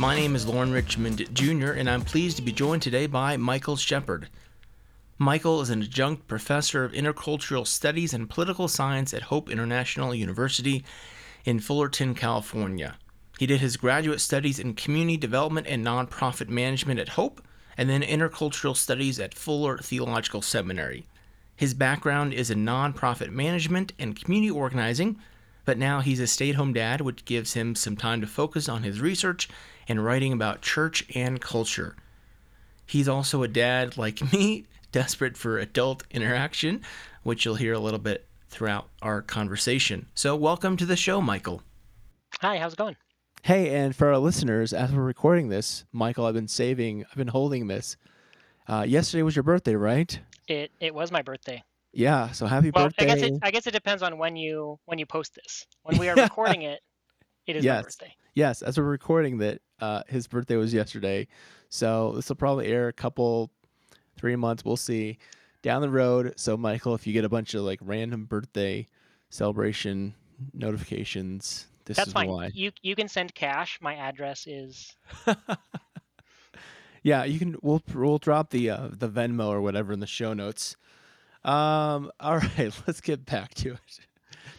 My name is Lauren Richmond Jr., and I'm pleased to be joined today by Michael Shepard. Michael is an adjunct professor of intercultural studies and political science at Hope International University in Fullerton, California. He did his graduate studies in community development and nonprofit management at Hope, and then intercultural studies at Fuller Theological Seminary. His background is in nonprofit management and community organizing, but now he's a stay at home dad, which gives him some time to focus on his research and writing about church and culture. He's also a dad like me, desperate for adult interaction, which you'll hear a little bit throughout our conversation. So, welcome to the show, Michael. Hi, how's it going? Hey, and for our listeners, as we're recording this, Michael, I've been saving, I've been holding this. Uh, yesterday was your birthday, right? It it was my birthday. Yeah, so happy Well, birthday. I guess it I guess it depends on when you when you post this. When we are recording it, it is my Yes. birthday. yes, as we're recording that, uh, his birthday was yesterday. So this will probably air a couple, three months. We'll see down the road. So Michael, if you get a bunch of like random birthday celebration notifications, this That's is fine. why. You you can send cash. My address is yeah, you can. We'll we'll drop the uh, the Venmo or whatever in the show notes. Um. All right, let's get back to it.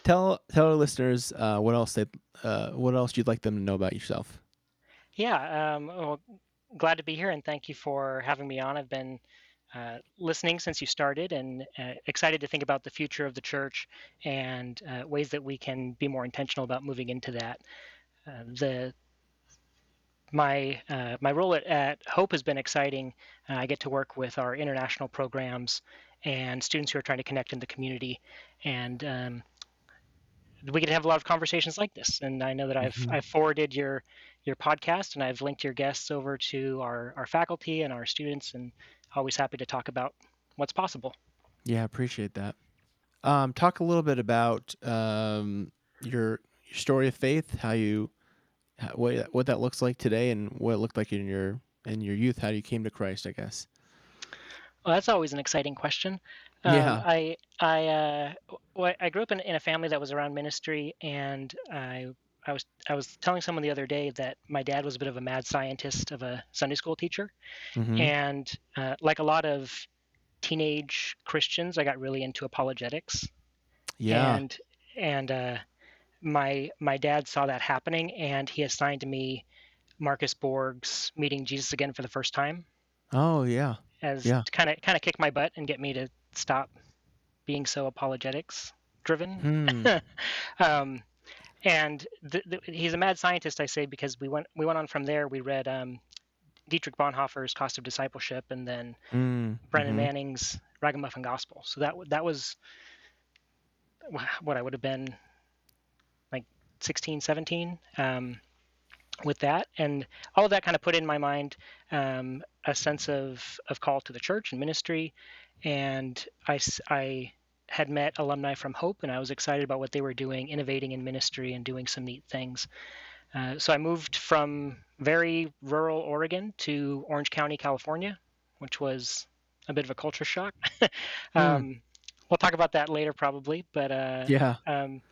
Tell tell our listeners uh, what else they uh, what else you'd like them to know about yourself. Yeah. Um, well, glad to be here and thank you for having me on. I've been uh, listening since you started and uh, excited to think about the future of the church and uh, ways that we can be more intentional about moving into that. Uh, the my uh, my role at, at Hope has been exciting. Uh, I get to work with our international programs and students who are trying to connect in the community, and um, we to have a lot of conversations like this. And I know that I've Mhm. I've forwarded your your podcast and I've linked your guests over to our our faculty and our students, and always happy to talk about what's possible. Yeah, appreciate that. Um, talk a little bit about um, your, your story of faith, how you, what what that looks like today, and what it looked like in your in your youth, how you came to Christ, I guess. Well, that's always an exciting question. Um, Yeah. I I uh, w- I grew up in, in a family that was around ministry, and I I was I was telling someone the other day that my dad was a bit of a mad scientist of a Sunday school teacher, Mhm. and uh, like a lot of teenage Christians, I got really into apologetics, Yeah. and and uh, my my dad saw that happening, and he assigned me Marcus Borg's Meeting Jesus Again for the First Time oh yeah. as Yeah. kind of kind of kick my butt and get me to stop being so apologetics driven. Hmm. um, and th- th- he's a mad scientist, I say, because we went we went on from there. We read um, Dietrich Bonhoeffer's Cost of Discipleship, and then Mm, Brennan mhm. Manning's Ragamuffin Gospel. So that that was what I would have been like 16, 17 um, with that, and all of that kind of put in my mind um, a sense of of call to the church and ministry, and I, I had met alumni from Hope, and I was excited about what they were doing, innovating in ministry and doing some neat things. Uh, so I moved from very rural Oregon to Orange County, California, which was a bit of a culture shock. um, We'll talk about that later, probably. But uh, Yeah. um,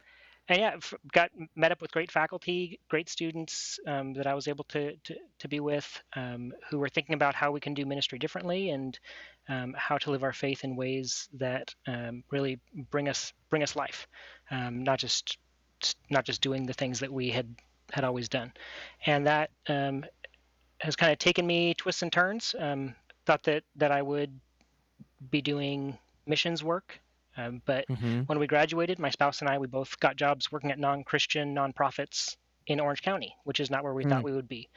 and yeah, got met up with great faculty, great students um, that I was able to to, to be with, um, who were thinking about how we can do ministry differently and um, how to live our faith in ways that um, really bring us bring us life, um, not just not just doing the things that we had had always done, and that um, has kind of taken me twists and turns. Um, thought that that I would be doing missions work, um, but hmm when we graduated, my spouse and I, we both got jobs working at non-Christian nonprofits in Orange County, which is not where we Mm. thought we would be.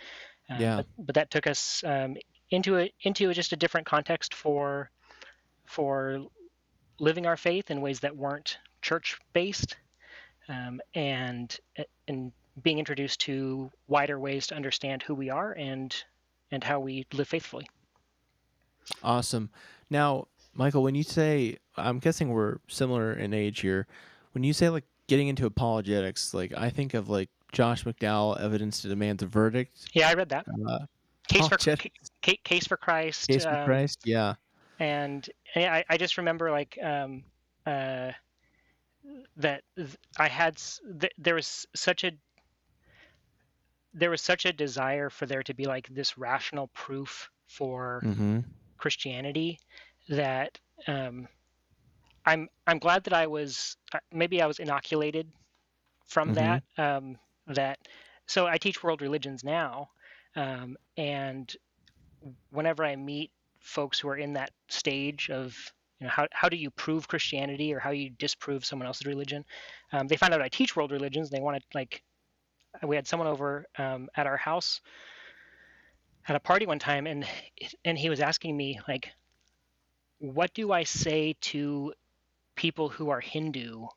Uh, Yeah. But, but that took us um, into a into just a different context for for living our faith in ways that weren't church-based, um, and and being introduced to wider ways to understand who we are and and how we live faithfully. Awesome. Now, Michael, when you say, I'm guessing we're similar in age here. When you say like getting into apologetics, like I think of like Josh McDowell, Evidence to Demand a Verdict. Yeah, I read that. Uh, Case for apologetics. Ca- Case for Christ. Case for um, Christ. Yeah. and I, I just remember like um, uh, that I had th- there was such a there was such a desire for there to be like this rational proof for Mm-hmm. Christianity that um, I'm I'm glad that I was uh, maybe I was inoculated from Mhm. that um, that so I teach world religions now um, and whenever I meet folks who are in that stage of you know how, how do you prove Christianity or how you disprove someone else's religion um, they find out I teach world religions and they want to like we had someone over um, at our house at a party one time and and he was asking me like what do I say to people who are Hindu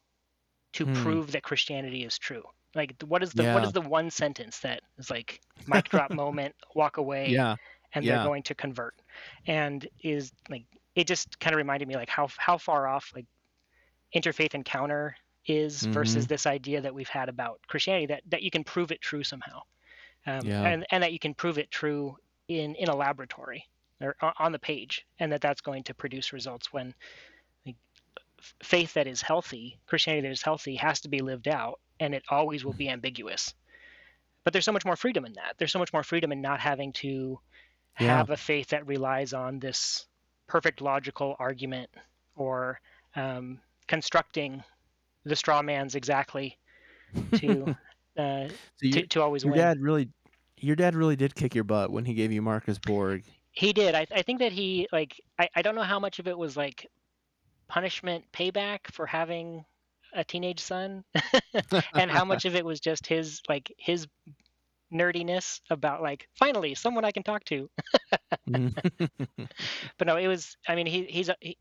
to Hmm. prove that Christianity is true? Like, what is the what Yeah. is the one sentence that is like mic drop moment, walk away, Yeah. and yeah. they're going to convert? And is like it just kind of reminded me like how how far off like interfaith encounter is Mm-hmm. versus this idea that we've had about Christianity that that you can prove it true somehow, um, Yeah. and and that you can prove it true in in a laboratory or on the page, and that that's going to produce results when faith that is healthy, Christianity that is healthy, has to be lived out, and it always will be ambiguous. But there's so much more freedom in that. There's so much more freedom in not having to Yeah. have a faith that relies on this perfect logical argument or um, constructing the straw man's exactly to uh, So to, to always your win. dad really, your dad really did kick your butt when he gave you Marcus Borg. He did. I, I think that he like I, I don't know how much of it was like punishment payback for having a teenage son? And how much of it was just his like his nerdiness about like finally someone I can talk to. But no, it was I mean he he's he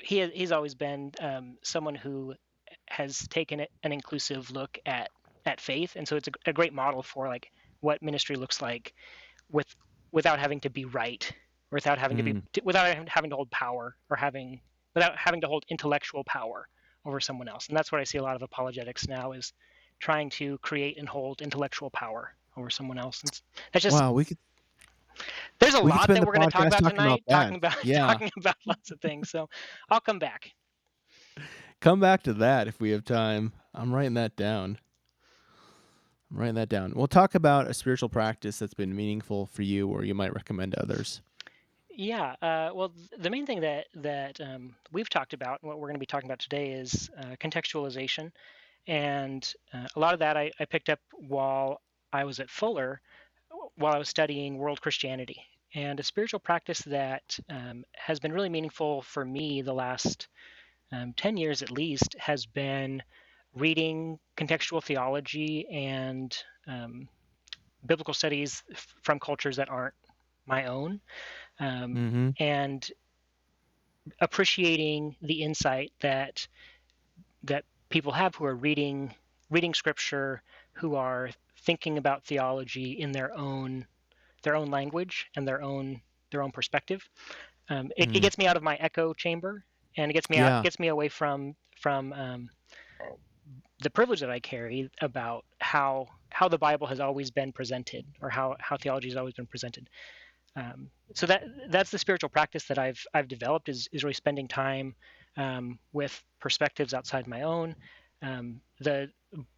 he he's always been um, someone who has taken an inclusive look at at faith. And so it's a, a great model for like what ministry looks like with without having to be right without having to be hmm. without having to hold power or having without having to hold intellectual power over someone else and that's what i see a lot of apologetics now is trying to create and hold intellectual power over someone else and that's just wow, we could. there's a lot that we're going to talk about talking tonight that. talking about Yeah. talking about lots of things so i'll come back Come back to that if we have time. I'm writing that down. I'm writing that down. We'll talk about a spiritual practice that's been meaningful for you or you might recommend to others. Yeah, uh, well, th- the main thing that that um, we've talked about, and what we're going to be talking about today, is uh, contextualization, and uh, a lot of that I, I picked up while I was at Fuller, while I was studying world Christianity, and a spiritual practice that um, has been really meaningful for me the last um, ten years at least has been reading contextual theology and um, biblical studies f- from cultures that aren't my own. Um, Mm-hmm. and appreciating the insight that that people have who are reading reading scripture who are thinking about theology in their own their own language and their own their own perspective um, it, Mm. it gets me out of my echo chamber and it gets me Yeah. out gets me away from from um, the privilege that I carry about how how the Bible has always been presented or how how theology has always been presented um, so that that's the spiritual practice that I've I've developed is is really spending time um, with perspectives outside my own. Um, the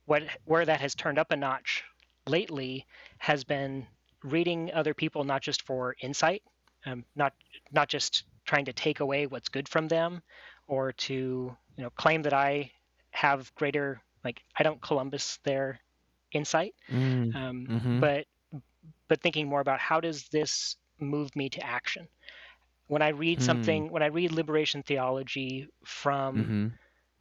what where that has turned up a notch lately has been reading other people not just for insight, um, not not just trying to take away what's good from them, or to you know claim that I have greater like I don't Columbus their insight, Mm. um, Mhm. but but thinking more about how does this move me to action when i read Hmm. something when i read liberation theology from Mm-hmm.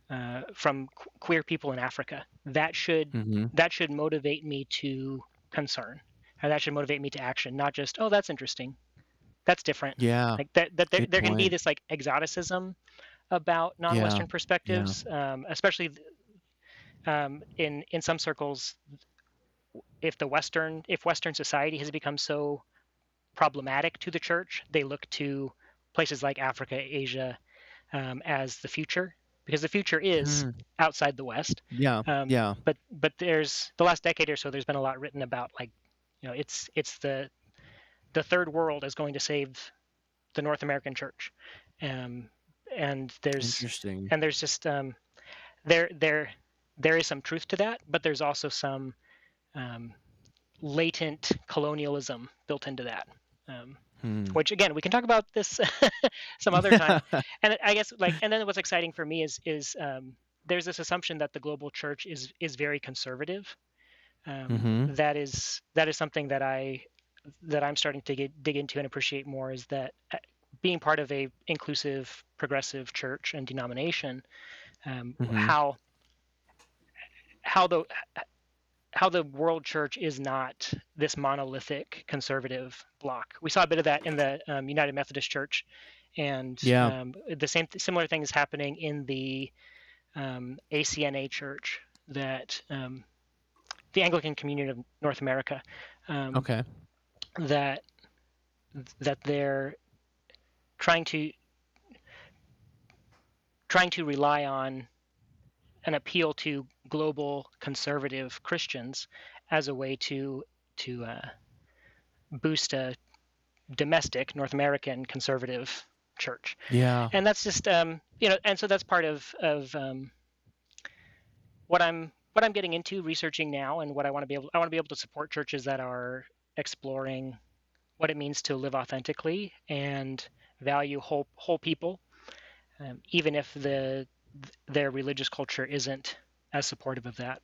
uh, from qu- queer people in africa that should Mm-hmm. that should motivate me to concern or that should motivate me to action not just oh that's interesting that's different Yeah. like that that there, good there can be this like exoticism about non-western perspectives um, especially um, in in some circles, if the Western if Western society has become so problematic to the church, they look to places like Africa, Asia, um, as the future because the future is Mm. outside the West. Yeah. Um, yeah. But but there's the last decade or so, there's been a lot written about like, you know, it's it's the the third world is going to save the North American church, um, and there's Interesting. and there's just um, there there there is some truth to that, but there's also some um, latent colonialism built into that. Um, Hmm. which again we can talk about this some other time and i guess like and then what's exciting for me is is um, there's this assumption that the global church is is very conservative um, Mhm. that is that is something that i that i'm starting to get, dig into and appreciate more is that uh, being part of a inclusive progressive church and denomination um, Mhm. how how the how the world church is not this monolithic conservative block. We saw a bit of that in the um, United Methodist Church, and Yeah. um, the same similar thing is happening in the um, ACNA Church, that um, the Anglican Communion of North America, um, Okay. that that they're trying to trying to rely on an appeal to global conservative Christians as a way to to uh, boost a domestic North American conservative church, Yeah. and that's just um, you know, and so that's part of of um, what I'm what I'm getting into researching now, and what I want to be able I want to be able to support churches that are exploring what it means to live authentically and value whole whole people, um, even if the their religious culture isn't as supportive of that.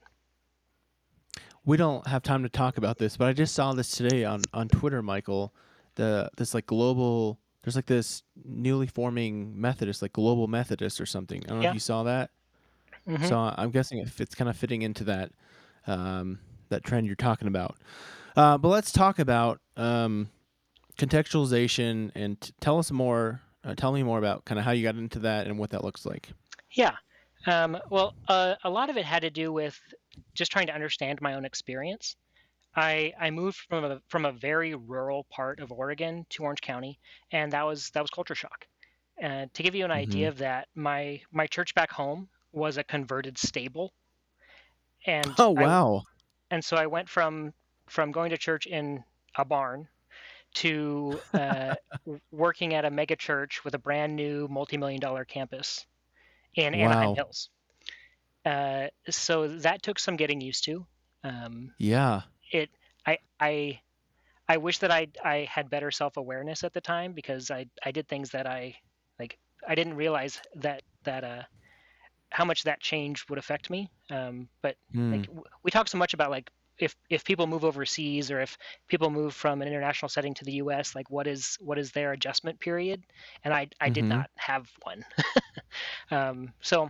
We don't have time to talk about this, but I just saw this today on on Twitter, Michael. The this like global there's like this newly forming Methodist, like global Methodist or something. I don't know if you saw that. Mhm. So I'm guessing it fits kind of fitting into that um, that trend you're talking about. Uh, but let's talk about um, contextualization and t- tell us more. Uh, tell me more about kind of how you got into that and what that looks like. Yeah. Um, well, uh, a lot of it had to do with just trying to understand my own experience. I, I moved from a from a very rural part of Oregon to Orange County, and that was that was culture shock. And to give you an idea of that, my my church back home was a converted stable, and Oh I- wow! and so I went from from going to church in a barn to uh, working at a mega church with a brand new multi-million dollar campus in Anaheim Hills. Uh, so that took some getting used to. Um, yeah. it I I I wish that I I had better self awareness at the time because I I did things that I like I didn't realize that that uh how much that change would affect me. Um, but Hmm. like w- we talk so much about like if if people move overseas or if people move from an international setting to the U.S., like what is what is their adjustment period? And I I did Mhm. not have one. um, so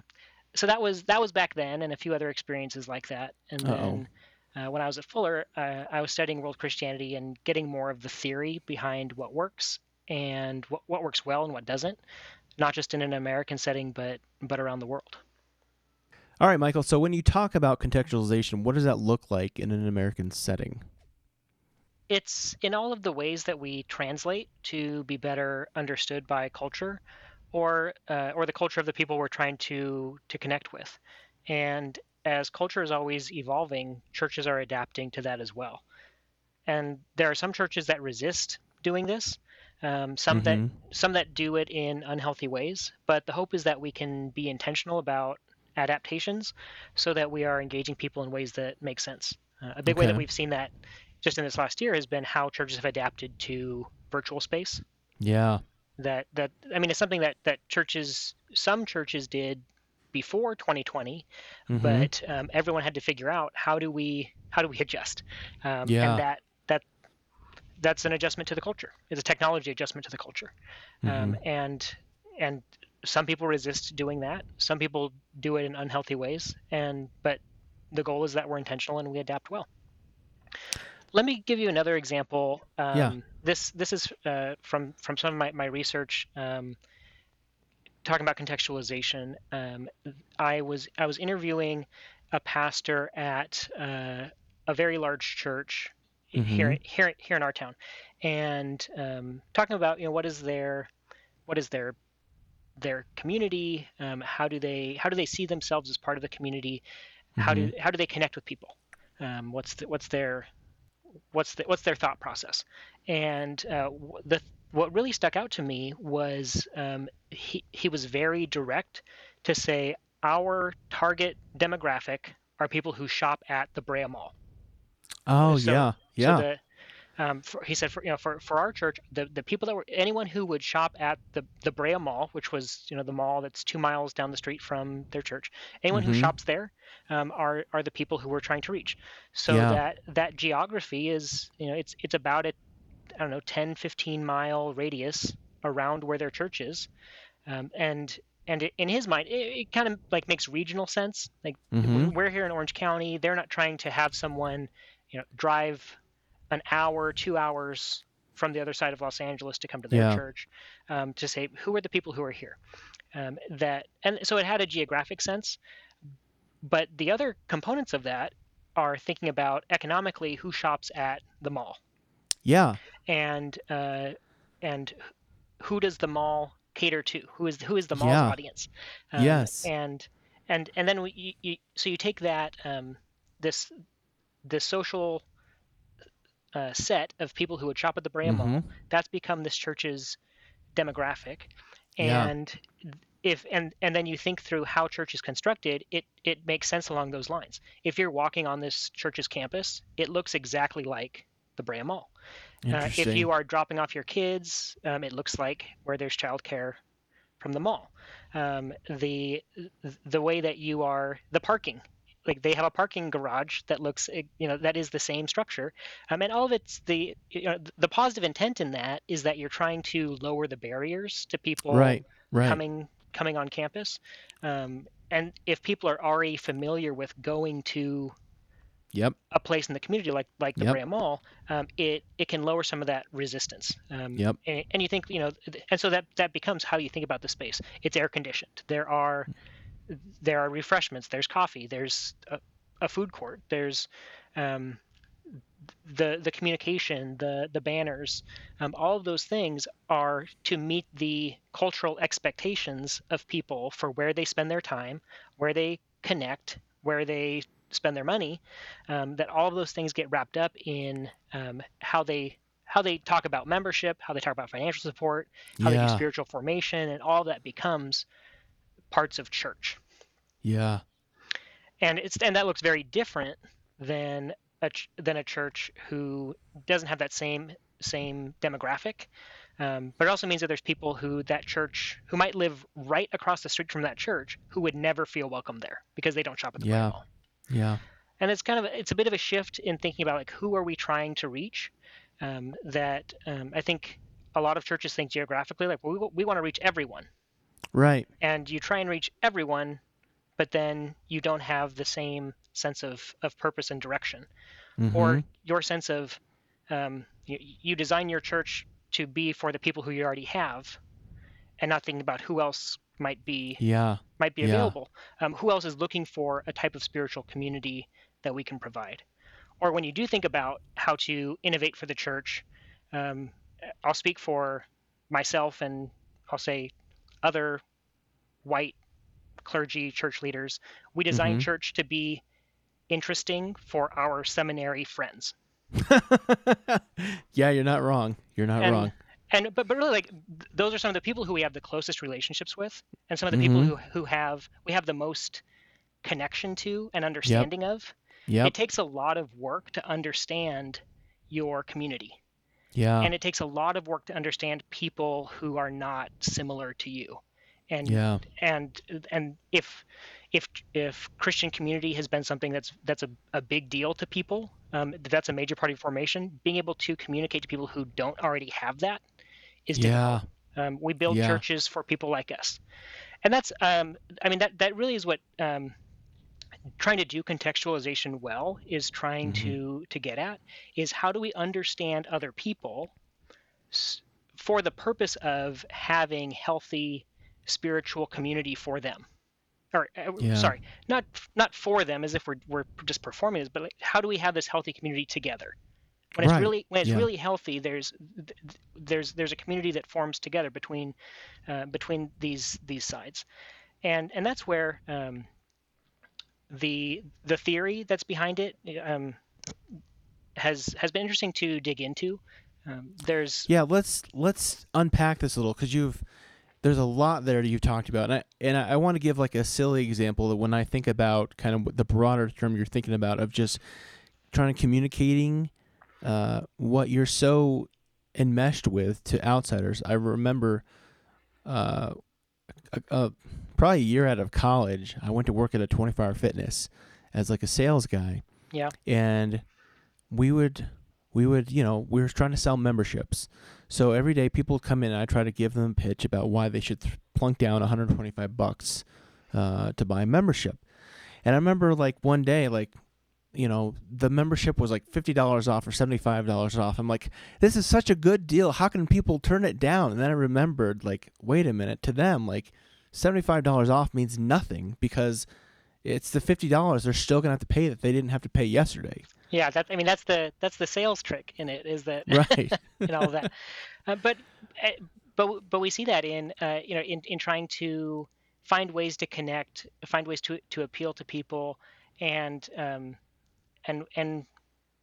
so that was that was back then, and a few other experiences like that. And Uh-oh. then uh, when I was at Fuller, uh, I was studying world Christianity and getting more of the theory behind what works and what what works well and what doesn't, not just in an American setting, but but around the world. All right, Michael. So when you talk about contextualization, what does that look like in an American setting? it's in all of the ways that we translate to be better understood by culture or uh, or the culture of the people we're trying to to connect with and as culture is always evolving churches are adapting to that as well and there are some churches that resist doing this um, some that Mhm. some that do it in unhealthy ways but the hope is that we can be intentional about adaptations so that we are engaging people in ways that make sense uh, a big way that we've seen that just in this last year has been how churches have adapted to virtual space. Yeah. That that I mean, it's something that that churches, some churches did before 2020, Mhm. but um, everyone had to figure out how do we how do we adjust, um, Yeah. and that that that's an adjustment to the culture. It's a technology adjustment to the culture, um, and and some people resist doing that. Some people do it in unhealthy ways, and but the goal is that we're intentional and we adapt well. Let me give you another example. Um, Yeah. This this is uh, from from some of my my research. Um, talking about contextualization, um, I was I was interviewing a pastor at uh, a very large church Mhm. here here here in our town, and um, talking about you know what is their what is their their community, um, how do they how do they see themselves as part of the community, how do how do they connect with people, um, what's the, what's their what's the, what's their thought process, and uh, the what really stuck out to me was um, he he was very direct to say our target demographic are people who shop at the Brea Mall. Oh So- yeah, yeah. So the, um, for, he said, for you know, for, for our church, the, the people that were anyone who would shop at the the Brea Mall, which was you know the mall that's two miles down the street from their church, anyone Mhm. who shops there um, are are the people who we're trying to reach. So Yeah. that that geography is you know it's it's about a I don't know 10 15 mile radius around where their church is, um, and and in his mind it, it kind of like makes regional sense. Like Mhm. we're here in Orange County, they're not trying to have someone you know drive an hour, two hours from the other side of Los Angeles to come to their Yeah. church um, to say who are the people who are here. Um, that and so it had a geographic sense, but the other components of that are thinking about economically who shops at the mall Yeah. and uh, and who does the mall cater to? Who is who is the mall's Yeah. audience? Um, Yes. And and and then we, you, you, so you take that um, this this social uh, set of people who would shop at the Brea Mall. Mhm. That's become this church's demographic, Yeah. and if and and then you think through how church is constructed, it it makes sense along those lines. If you're walking on this church's campus, it looks exactly like the Brea Mall. Uh, if you are dropping off your kids, um, it looks like where there's childcare from the mall. Um, the the way that you are the parking, like they have a parking garage that looks, eh, you know, that is the same structure, um, and all of it's the you know, the positive intent in that is that you're trying to lower the barriers to people right. Right. coming coming on campus, um, and if people are already familiar with going to Yep. a place in the community like like the Yep. Brea Mall, um, it it can lower some of that resistance. Um, Yep. And, and you think you know, and so that that becomes how you think about the space. It's air conditioned. There are there are refreshments. There's coffee. There's a, a food court. There's um, the the communication, the the banners, um, all of those things are to meet the cultural expectations of people for where they spend their time, where they connect, where they spend their money. Um, that all of those things get wrapped up in um, how they how they talk about membership, how they talk about financial support, how they do spiritual formation, and all that becomes parts of church Yeah. and it's and that looks very different than a ch- than a church who doesn't have that same same demographic. Um, but it also means that there's people who that church who might live right across the street from that church who would never feel welcome there because they don't shop at the Yeah. yeah. mall. Yeah. And it's kind of it's a bit of a shift in thinking about like who are we trying to reach. Um, that um, I think a lot of churches think geographically like well, we, we want to reach everyone Right. and you try and reach everyone, but then you don't have the same sense of, of purpose and direction, or Mhm. your sense of um, you, you design your church to be for the people who you already have, and not thinking about who else might be yeah. might be Yeah. available. Um, who else is looking for a type of spiritual community that we can provide? Or when you do think about how to innovate for the church, um, I'll speak for myself and I'll say other white clergy church leaders. We design Mhm. church to be interesting for our seminary friends. yeah, you're not wrong. You're not And- wrong. and but, but really like those are some of the people who we have the closest relationships with and some of the people Mhm. who, who have we have the most connection to and understanding of Yep. it takes a lot of work to understand your community yeah. and it takes a lot of work to understand people who are not similar to you and yeah. and and if if if christian community has been something that's that's a, a big deal to people um, that's a major part of formation being able to communicate to people who don't already have that is difficult Yeah. um, we build Yeah. churches for people like us, and that's um, I mean that that really is what um, trying to do contextualization well is trying Mm-hmm. to to get at is how do we understand other people for the purpose of having healthy spiritual community for them. or uh, Yeah. sorry, not not for them as if we're we're just performing this, but like, how do we have this healthy community together? When it's Right. really when it's Yeah. really healthy, there's th- th- there's there's a community that forms together between uh, between these these sides, and and that's where um, the the theory that's behind it um, has has been interesting to dig into. Um, there's Yeah, let's let's unpack this a little because you've there's a lot there that you've talked about, and I and I, I want to give like a silly example that when I think about kind of the broader term you're thinking about of just trying to communicating uh, what you're so enmeshed with to outsiders. I remember uh, a, a, probably a year out of college, I went to work at a 24 Hour Fitness as like a sales guy, yeah. And we would we would you know we were trying to sell memberships. So every day people would come in and i try to give them a pitch about why they should th- plunk down 125 bucks uh, to buy a membership. And i remember like one day like you know the membership was like $50 off or $75 off. I'm like this is such a good deal. How can people turn it down? And then i remembered like wait a minute to them like $75 off means nothing because it's the $50 they're still going to have to pay that they didn't have to pay yesterday yeah that I mean that's the that's the sales trick in it is that right and all of that. Uh, but uh, but but we see that in uh, you know in, in trying to find ways to connect, find ways to to appeal to people, and um, and and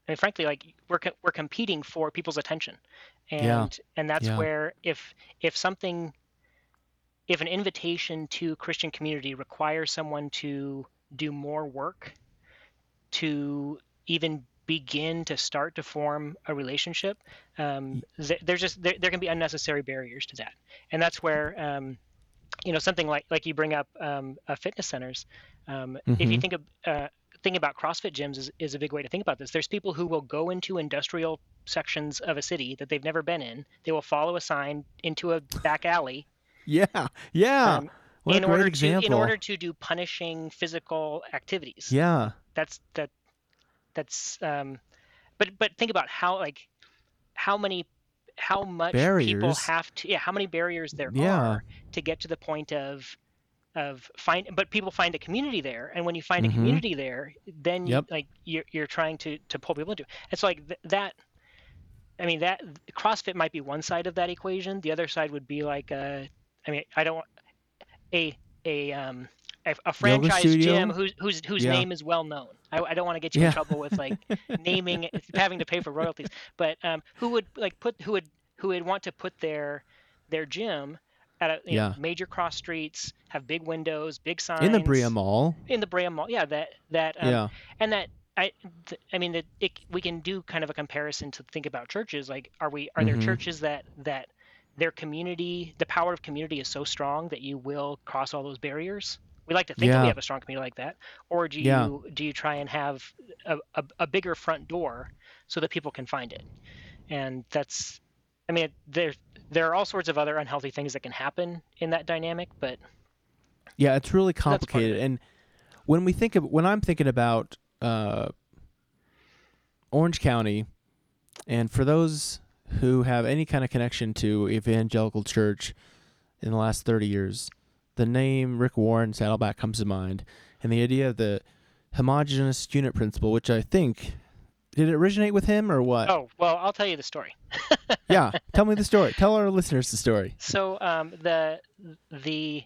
and frankly, like we're we're competing for people's attention, and Yeah. and that's Yeah. where if if something if an invitation to Christian community requires someone to do more work to even begin to start to form a relationship um, th- there's just there, there can be unnecessary barriers to that and that's where um, you know something like like you bring up um, uh, fitness centers um, if you Mhm. think of uh, thinking about CrossFit gyms is, is a big way to think about this. There's people who will go into industrial sections of a city that they've never been in. They will follow a sign into a back alley yeah yeah um, in a order example to in order to do punishing physical activities. yeah That's that that's um but but think about how like how many how much people have to yeah how many barriers there Yeah. are to get to the point of of find but people find a community there and when you find Mhm. a community there then you, like you're, you're trying to to pull people into it. it's like th- that i mean that crossfit might be one side of that equation the other side would be like uh i mean i don't want a a um a, a franchise gym whose whose whose Yeah. name is well known i, I don't want to get you Yeah. in trouble with like naming having to pay for royalties but um who would like put who would who would want to put their their gym at a you know, major cross streets have big windows big signs in the Brea Mall in the Brea Mall. Yeah, that that um, yeah and that I th- I mean that it, we can do kind of a comparison to think about churches. Like, are we are there churches that that their community, the power of community is so strong that you will cross all those barriers? We like to think that we have a strong community like that, or do you Yeah. do you try and have a, a, a bigger front door so that people can find it? And that's, I mean, there there are all sorts of other unhealthy things that can happen in that dynamic, but Yeah, it's really complicated. And when we think of when I'm thinking about uh, Orange County, and for those who have any kind of connection to evangelical church in the last 30 years, the name Rick Warren Saddleback comes to mind, and the idea of the homogeneous unit principle, which I think did it originate with him or what? oh well, I'll tell you the story. Yeah, tell me the story. Tell our listeners the story. So um, the the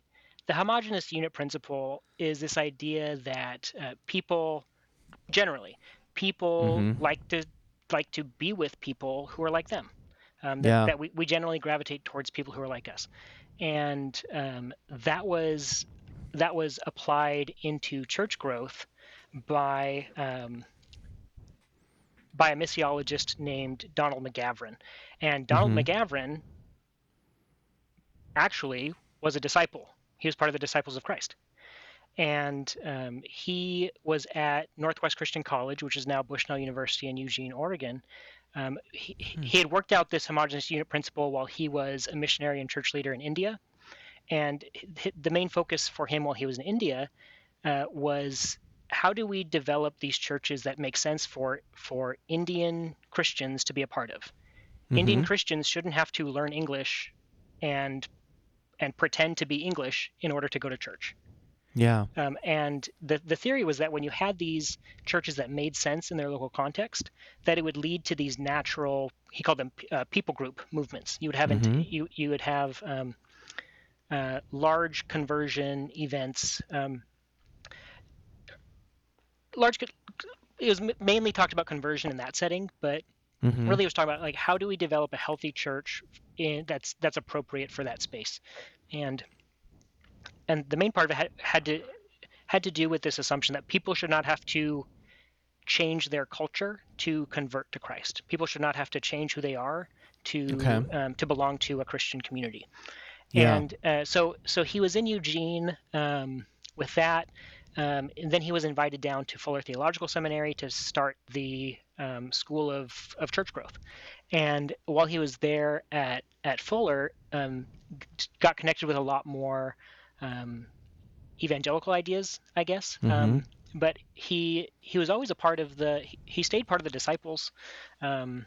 the homogeneous unit principle is this idea that uh, people generally people Mhm. like to like to be with people who are like them. Um, that, Yeah. that we, we generally gravitate towards people who are like us, and um, that was that was applied into church growth by um, by a missiologist named Donald McGavran, and Donald Mhm. McGavran actually was a disciple. He was part of the disciples of Christ. And um, he was at Northwest Christian College, which is now Bushnell University in Eugene, Oregon. Um, he, he had worked out this homogeneous unit principle while he was a missionary and church leader in India. And the main focus for him while he was in India uh, was how do we develop these churches that make sense for, for Indian Christians to be a part of? Indian Mhm. Christians shouldn't have to learn English and and pretend to be English in order to go to church. Yeah. Um, and the the theory was that when you had these churches that made sense in their local context, that it would lead to these natural. He called them uh, people group movements. You would have Mhm. you you would have um, uh, large conversion events. Um, large. It was mainly talked about conversion in that setting, but Mhm. really it was talking about like how do we develop a healthy church in, that's that's appropriate for that space, and and the main part of it had, had to had to do with this assumption that people should not have to change their culture to convert to Christ. People should not have to change who they are to Okay. um, to belong to a Christian community. Yeah. And uh, so so he was in Eugene um, with that. Um, and then he was invited down to Fuller Theological Seminary to start the um, School of, of Church Growth. And while he was there at, at Fuller, um, got connected with a lot more um, evangelical ideas, I guess. Um, but he he was always a part of the he- stayed part of the disciples. Um,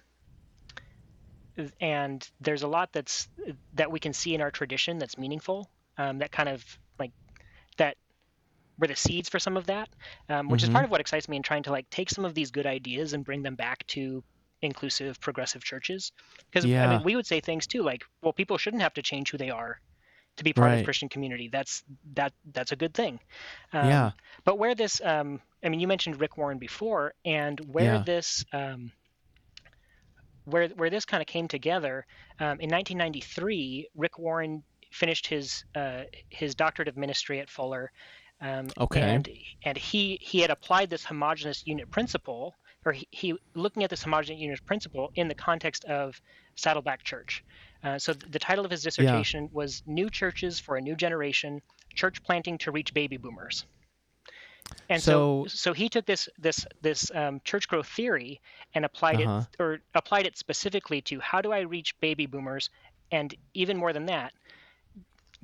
and there's a lot that's that we can see in our tradition that's meaningful. Um, that kind of like that were the seeds for some of that, um, which is Mhm. part of what excites me in trying to like take some of these good ideas and bring them back to inclusive progressive churches. Because I mean, we would say things too like, well, people shouldn't have to change who they are to be part of Right. the Christian community. That's that that's a good thing. Um, yeah. But where this, um, I mean, you mentioned Rick Warren before, and where Yeah. this, um, where where this kind of came together um, in 1993, Rick Warren finished his uh, his doctorate of ministry at Fuller. Um, Okay. And and he he had applied this homogeneous unit principle, or he, he looking at this homogeneous unit principle in the context of Saddleback Church. Uh, so th- the title of his dissertation was "New Churches for a New Generation: Church Planting to Reach Baby Boomers." And so, So- so he took this this this um, church growth theory and applied Uh-huh. it, or applied it specifically to how do I reach baby boomers, and even more than that,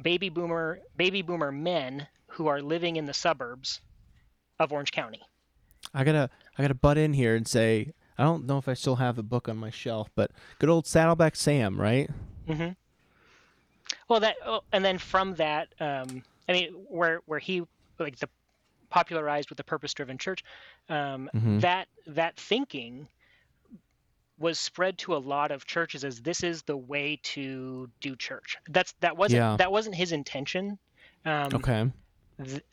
baby boomer baby boomer men who are living in the suburbs of Orange County. I gotta I gotta butt in here and say I don't know if I still have the book on my shelf, but good old Saddleback Sam, right? Hmm Well, that oh, and then from that, um, I mean, where where he like the popularized with the purpose-driven church, um, Mhm. that that thinking was spread to a lot of churches as this is the way to do church. That's that wasn't Yeah. that wasn't his intention. Um, Okay. th-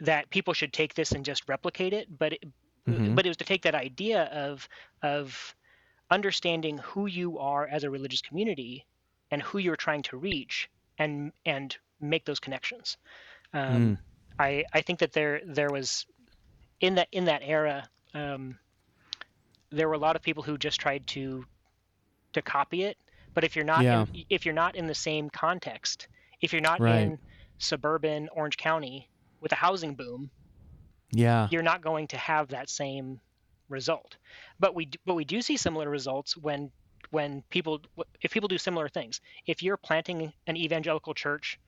that people should take this and just replicate it, but it, Mhm. but it was to take that idea of of understanding who you are as a religious community and who you're trying to reach and and make those connections. Um, I I think that there there was in that in that era um, there were a lot of people who just tried to to copy it. But if you're not Yeah. in, if you're not in the same context, if you're not Right. in suburban Orange County with a housing boom, Yeah. you're not going to have that same result. But we but we do see similar results when when people if people do similar things. If you're planting an evangelical church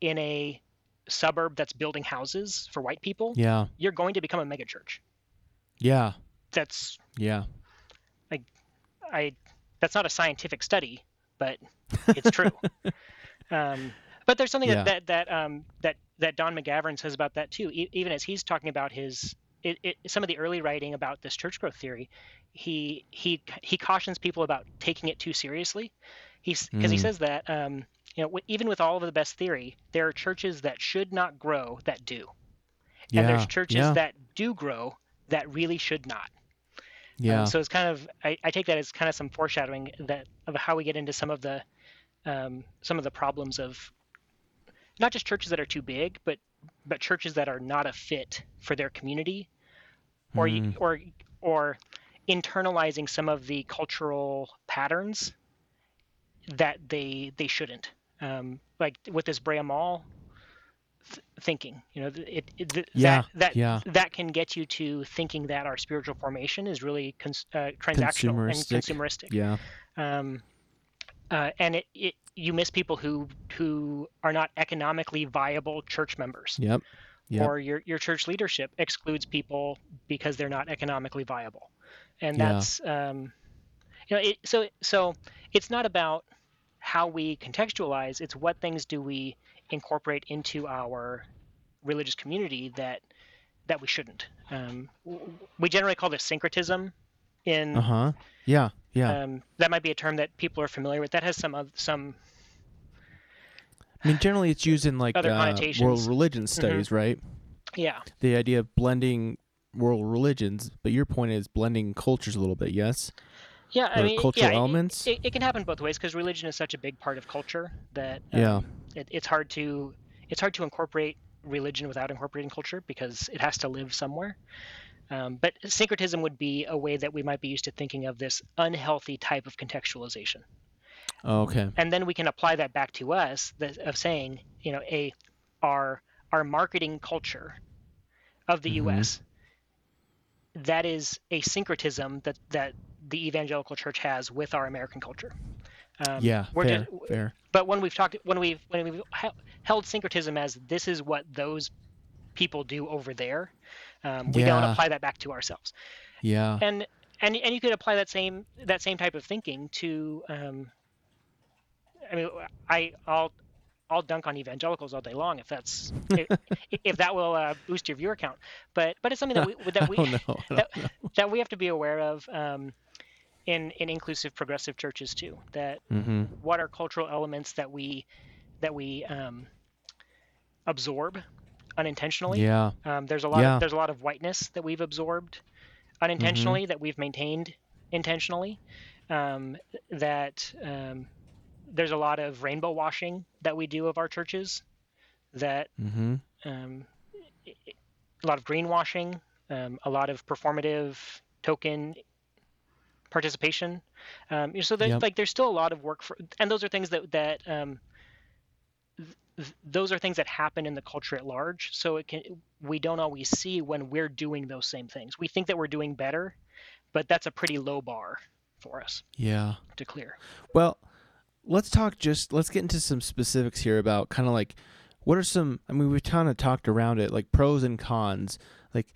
in a suburb that's building houses for white people, Yeah. you're going to become a megachurch. Yeah. That's Yeah. I that's not a scientific study, but it's true. um, but there's something Yeah. that that that, um, that that Don McGavran says about that too. E- even as he's talking about his it, it, some of the early writing about this church growth theory, he he he cautions people about taking it too seriously. He's because he Mm. says that um, you know w- even with all of the best theory, there are churches that should not grow that do, Yeah. and there's churches yeah. that do grow that really should not. Um, yeah. so it's kind of I, I take that as kind of some foreshadowing that of how we get into some of the um, some of the problems of not just churches that are too big, but but churches that are not a fit for their community, or Mm. or or internalizing some of the cultural patterns that they they shouldn't. Um, like with this Brea Mall th- thinking, you know, it, it th- Yeah, that that yeah. that can get you to thinking that our spiritual formation is really cons- uh, transactional and Consumeristic. consumeristic. yeah. Um, uh, and it, it you miss people who who are not economically viable church members, Yep. Yep. or your your church leadership excludes people because they're not economically viable, and Yeah. that's um, you know it, so so it's not about how we contextualize; it's what things do we incorporate into our religious community that that we shouldn't. Um, we generally call this syncretism. In uh huh. Yeah. Yeah. Um, that might be a term that people are familiar with. That has some some. I mean, generally, it's used in like uh, world religion studies, Mm-hmm. right? Yeah. The idea of blending world religions, but your point is blending cultures a little bit. Yes. Yeah, I Or mean, cultural yeah, it- elements? It, it can happen both ways because religion is such a big part of culture that um, Yeah. it, it's hard to it's hard to incorporate religion without incorporating culture because it has to live somewhere. Um, but syncretism would be a way that we might be used to thinking of this unhealthy type of contextualization, Oh, okay. and then we can apply that back to us that, of saying, you know, a our our marketing culture of the Mhm. U.S. That is a syncretism that that the evangelical church has with our American culture. Um, yeah. we're Fair. just- fair. but when we've talked when we've when we've held syncretism as this is what those people do over there um, we don't apply that back to ourselves Yeah. and and and you could apply that same that same type of thinking to um, i mean i i'll I'll dunk on evangelicals all day long if that's if, if that will uh, boost your viewer count, but but it's something that we that we oh no. I don't that, that we have to be aware of um, in in inclusive progressive churches too. That Mm-hmm. what are cultural elements that we that we um, absorb unintentionally. Yeah. Um, there's a lot Yeah. of, there's a lot of whiteness that we've absorbed unintentionally that we've maintained intentionally. Um, that um, there's a lot of rainbow washing that we do of our churches. That Mm-hmm. um, a lot of greenwashing, um, a lot of performative token participation. Um, so there's Yep. like there's still a lot of work for, and those are things that that um, th- th- those are things that happen in the culture at large. So it can we don't always see when we're doing those same things. We think that we're doing better, but that's a pretty low bar for us Yeah. to clear. Well, let's talk just let's get into some specifics here about kind of like what are some I mean we've kind of talked around it like pros and cons. Like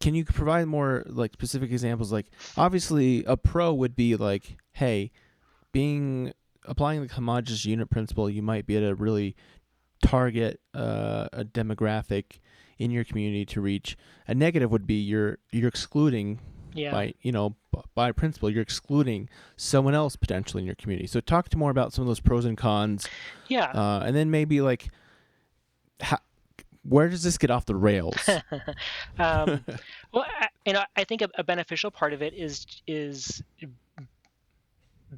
can you provide more like specific examples like obviously a pro would be like hey, being applying the homogeneous unit principle, you might be able to really target uh, a demographic in your community to reach. A negative would be you're you're excluding Yeah. by you know b- by principle you're excluding someone else potentially in your community so talk to more about some of those pros and cons Yeah. uh, and then maybe like how, where does this get off the rails um, well, I, you know, I think a, a beneficial part of it is is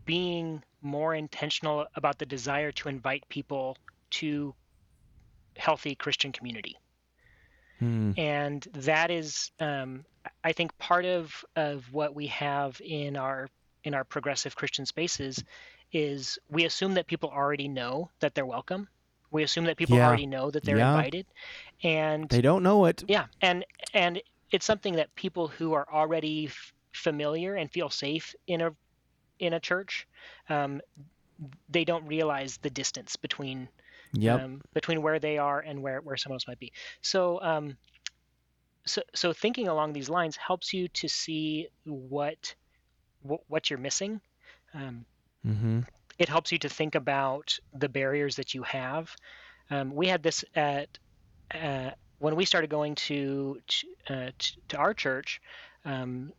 being more intentional about the desire to invite people to healthy Christian community, Hmm. and that is, um, I think, part of of what we have in our in our progressive Christian spaces is we assume that people already know that they're welcome. We assume that people Yeah. already know that they're Yeah. invited, and they don't know it yeah, and and it's something that people who are already f- familiar and feel safe in a in a church, um, they don't realize the distance between yep um, between where they are and where where someone else might be. So um, so so thinking along these lines helps you to see what what, what you're missing. Um, mm-hmm. it helps you to think about the barriers that you have. Um, we had this at uh, when we started going to to, uh, to, to our church. Um,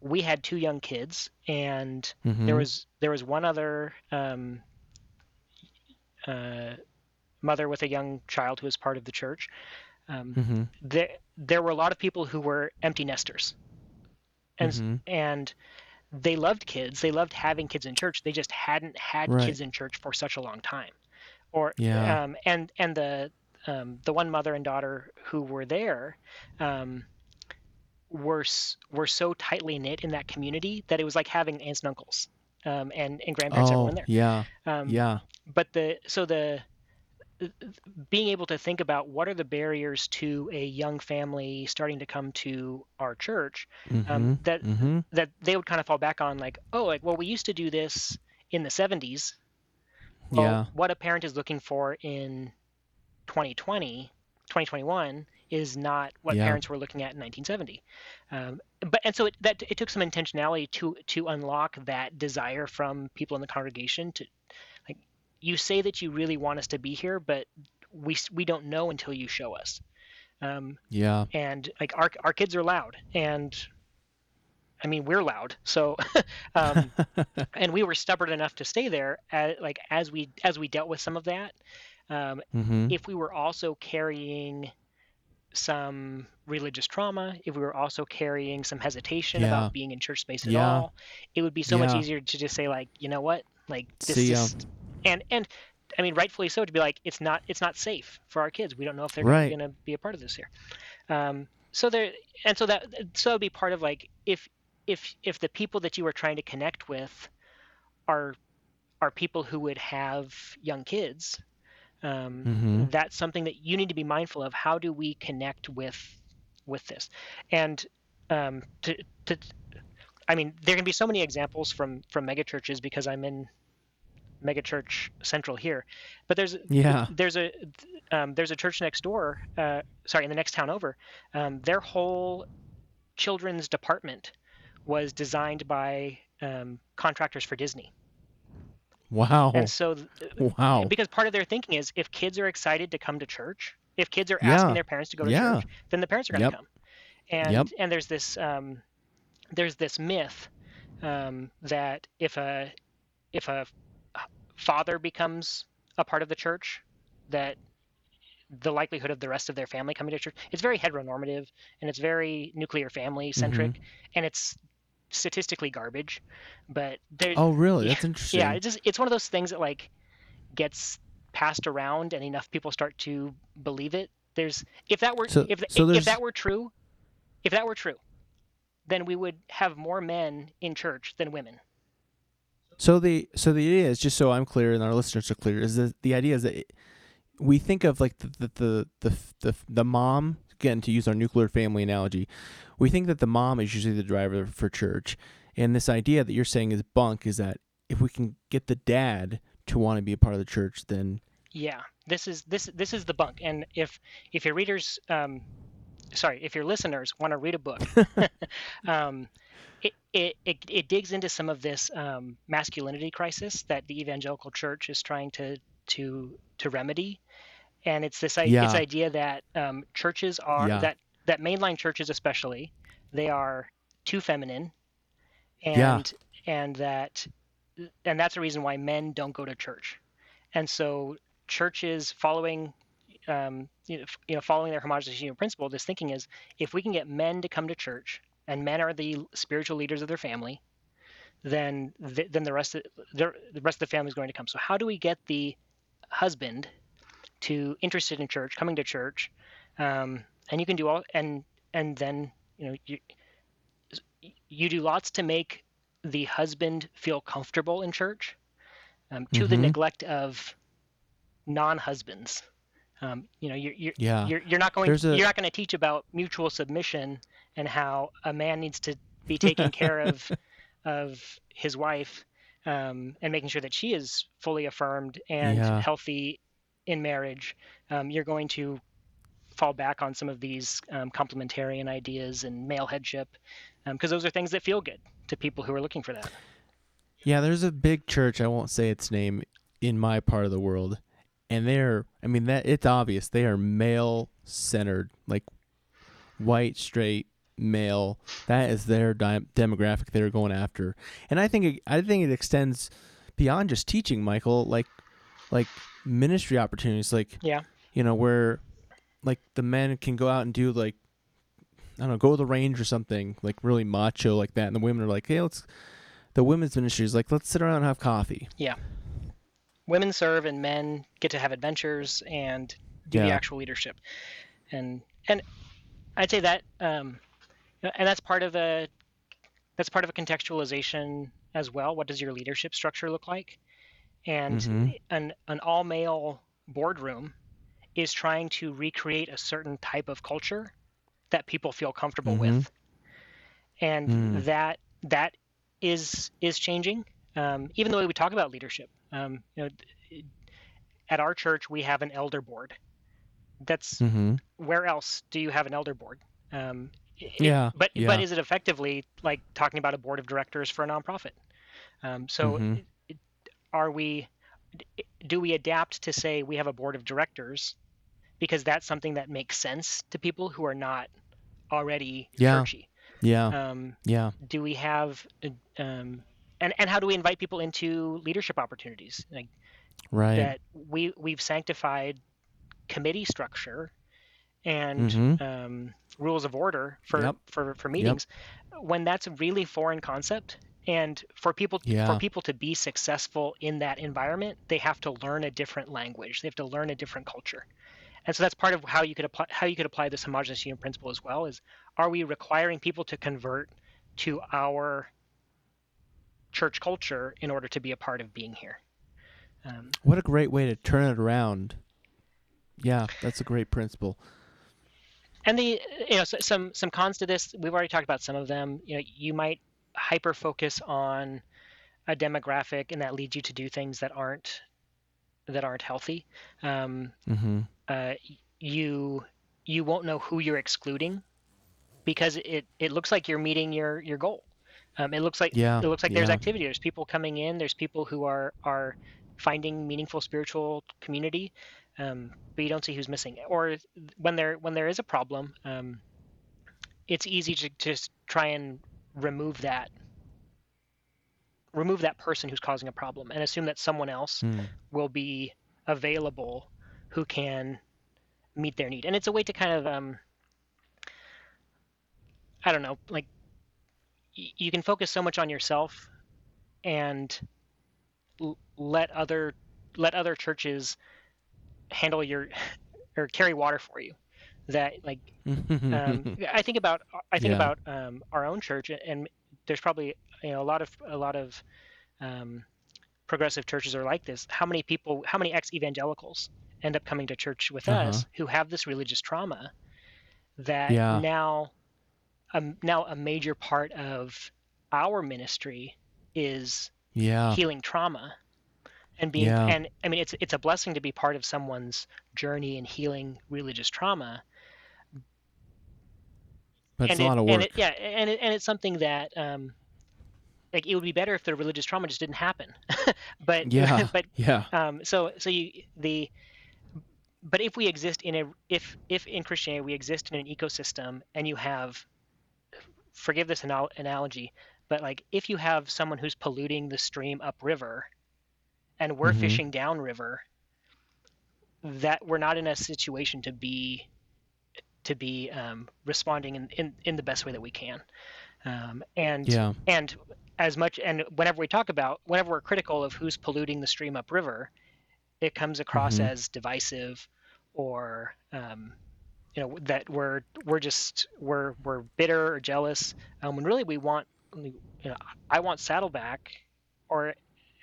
we had two young kids, and Mm-hmm. there was there was one other um, uh, mother with a young child who was part of the church. Um, mm-hmm. there there were a lot of people who were empty nesters, and Mhm. and they loved kids. They loved having kids in church. They just hadn't had Right. kids in church for such a long time, or Yeah. um, and and the um, the one mother and daughter who were there. Um, were were so tightly knit in that community that it was like having aunts and uncles um, and and grandparents oh everyone there. yeah Um, yeah but the so the being able to think about what are the barriers to a young family starting to come to our church mm-hmm. um, that mm-hmm. that they would kind of fall back on like oh like well we used to do this in the 70s well, yeah what a parent is looking for in 2020 2021 is not what Yeah. parents were looking at in 1970 um, but and so it, that it took some intentionality to to unlock that desire from people in the congregation to like you say that you really want us to be here but we we don't know until you show us. Um, Yeah. and like our our kids are loud, and I mean we're loud, so um, and we were stubborn enough to stay there. As, like as we as we dealt with some of that, um, mm-hmm. if we were also carrying some religious trauma, if we were also carrying some hesitation Yeah. about being in church space at Yeah. all, it would be so much easier to just say like, you know what, like this ya. just and and I mean rightfully so to be like it's not it's not safe for our kids. We don't know if they're Right. going to be a part of this here. Um, so there and so that so that'd be part of like if if if the people that you are trying to connect with are are people who would have young kids um, Mhm. that's something that you need to be mindful of how do we connect with with this and um, to, to i mean there can be so many examples from from megachurches because i'm in megachurch central here but there's Yeah. there's a um, there's a church next door uh, sorry in the next town over um, their whole children's department was designed by um, contractors for disney Wow. and so th- Wow. because part of their thinking is if kids are excited to come to church, if kids are Yeah. asking their parents to go to Yeah. church, then the parents are going to Yep. come. And Yep. and there's this um, there's this myth um, that if a if a father becomes a part of the church, that the likelihood of the rest of their family coming to church it's very heteronormative and it's very nuclear family centric Mm-hmm. and it's statistically garbage but there Oh, really? That's interesting. yeah, it's just it's one of those things that like gets passed around and enough people start to believe it. There's if that were So- if so if, if that were true, if that were true, then we would have more men in church than women. So the so the idea is just so I'm clear and our listeners are clear is that the idea is that it, we think of like the the, the the the the mom again to use our nuclear family analogy, we think that the mom is usually the driver for church, and this idea that you're saying is bunk is that if we can get the dad to want to be a part of the church, then Yeah, this is this this is the bunk. And if if your readers, um, sorry, if your listeners want to read a book, um, it, it, it it digs into some of this um, masculinity crisis that the evangelical church is trying to to to remedy, and it's this Yeah. it's idea that um, churches are Yeah. that that mainline churches especially they are too feminine, and Yeah. and that and that's the reason why men don't go to church, and so churches following um, you, know, f- you know following their homogenous unit principle this thinking is if we can get men to come to church and men are the spiritual leaders of their family then th- then the rest of the, the rest of the family is going to come so how do we get the husband to interested in church coming to church um, and you can do all and and then you know you you do lots to make the husband feel comfortable in church um, to the Mhm. neglect of non-husbands. Um, you know, you're you're, Yeah. you're you're not going a- you're not going to teach about mutual submission and how a man needs to be taking care of of his wife um, and making sure that she is fully affirmed and Yeah. healthy in marriage. Um, you're going to fall back on some of these um, complementarian ideas and male headship because those are things that feel good to people who are looking for that. Yeah, there's a big church, I won't say its name, in my part of the world. And they're I mean that it's obvious. They are male centered, like white, straight, male. That is their di- demographic they're going after. And I think it, I think it extends beyond just teaching, Michael, like like ministry opportunities like Yeah. you know, where like the men can go out and do like I don't know, go to the range or something, like really macho like that, and the women are like, hey, let's. The women's ministry is like, let's sit around and have coffee. Yeah, women serve and men get to have adventures and do the actual leadership. And and I'd say that um, and that's part of a that's part of a contextualization as well. What does your leadership structure look like? And Mhm. an an all male boardroom is trying to recreate a certain type of culture that people feel comfortable Mhm. with, and Mm. that that is is changing. Um, even the way we talk about leadership, um, you know, at our church we have an elder board. That's Mm-hmm. where else do you have an elder board? Um, it- Yeah, but yeah. but is it effectively like talking about a board of directors for a nonprofit? Um, so Mhm. it- are we? Do we adapt to say we have a board of directors because that's something that makes sense to people who are not already Yeah. churchy. Yeah. Um, yeah. do we have uh, um, and and how do we invite people into leadership opportunities like Right. that we we've sanctified committee structure and Mhm. um, rules of order for Yep. for for meetings when that's a really foreign concept and for people Yeah. for people to be successful in that environment they have to learn a different language they have to learn a different culture and so that's part of how you could apply how you could apply this homogenous unit principle as well is are we requiring people to convert to our church culture in order to be a part of being here um, What a great way to turn it around. Yeah, that's a great principle. and the you know so, some some cons to this we've already talked about some of them you know you might hyper focus on a demographic and that leads you to do things that aren't that aren't healthy um, Mm-hmm. uh, you you won't know who you're excluding because it it looks like you're meeting your your goal. Um, it looks like Yeah, it looks like there's activity. There's people coming in. There's people who are are finding meaningful spiritual community um, but you don't see who's missing. Or when there when there is a problem um, it's easy to just try and remove that remove that person who's causing a problem and assume that someone else Mm. will be available who can meet their need and it's a way to kind of um i don't know like y- you can focus so much on yourself and l- let other let other churches handle your or carry water for you that like um, I think about I think Yeah. about um, our own church, and there's probably you know a lot of a lot of um, progressive churches are like this. How many people, how many ex-evangelicals end up coming to church with us Uh-huh. who have this religious trauma that Yeah. now um, now a major part of our ministry is yeah. healing trauma and being Yeah. and I mean it's it's a blessing to be part of someone's journey in healing religious trauma But it's and a lot it, of and work. it, yeah, and it, and it's something that um, like it would be better if the religious trauma just didn't happen. but Yeah. but yeah. um, so so you the but if we exist in a if if in Christianity we exist in an ecosystem and you have forgive this anal- analogy, but like if you have someone who's polluting the stream upriver and we're Mhm. fishing downriver, that we're not in a situation to be to be um, responding in, in, in the best way that we can. Um, and Yeah. and as much and whenever we talk about whenever we're critical of who's polluting the stream upriver, it comes across Mhm. as divisive or um, you know that we're we're just we're we're bitter or jealous um, when really we want you know I want Saddleback or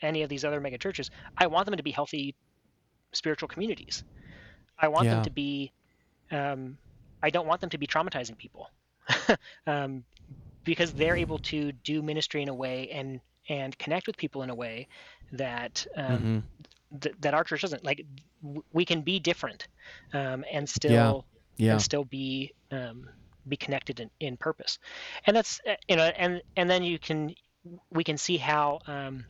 any of these other mega churches I want them to be healthy spiritual communities I want Yeah. them to be um, I don't want them to be traumatizing people um, because they're able to do ministry in a way and and connect with people in a way that um, Mhm. th- that our church doesn't like w- we can be different um, and still Yeah. and still be um, be connected in, in purpose and that's uh, you know and and then you can we can see how um,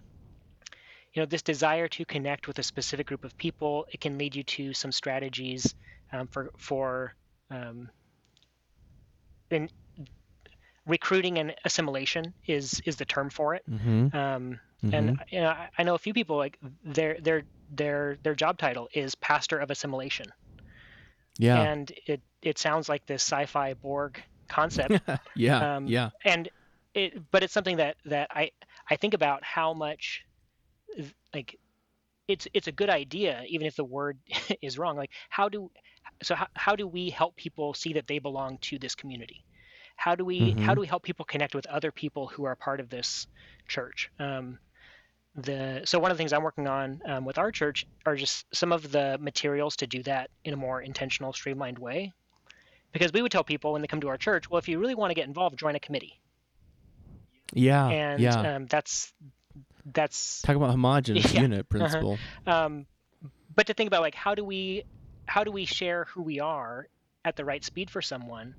you know this desire to connect with a specific group of people it can lead you to some strategies um, for for um, in recruiting and assimilation is is the term for it Mhm. um, Mhm. and you know I, I know a few people like their their their their job title is pastor of assimilation Yeah. and it it sounds like this sci-fi Borg concept yeah. um, yeah. and it but it's something that that I I think about how much like it's it's a good idea even if the word is wrong like how do so how, how do we help people see that they belong to this community how do we how Mhm. do we help people connect with other people who are part of this church um, the so one of the things I'm working on um, with our church are just some of the materials to do that in a more intentional, streamlined way. Because we would tell people when they come to our church, well, if you really want to get involved, join a committee, Yeah. and yeah. um, that's that's. Talk about homogenous Yeah. unit principle. Um, but to think about like how do we how do we share who we are at the right speed for someone,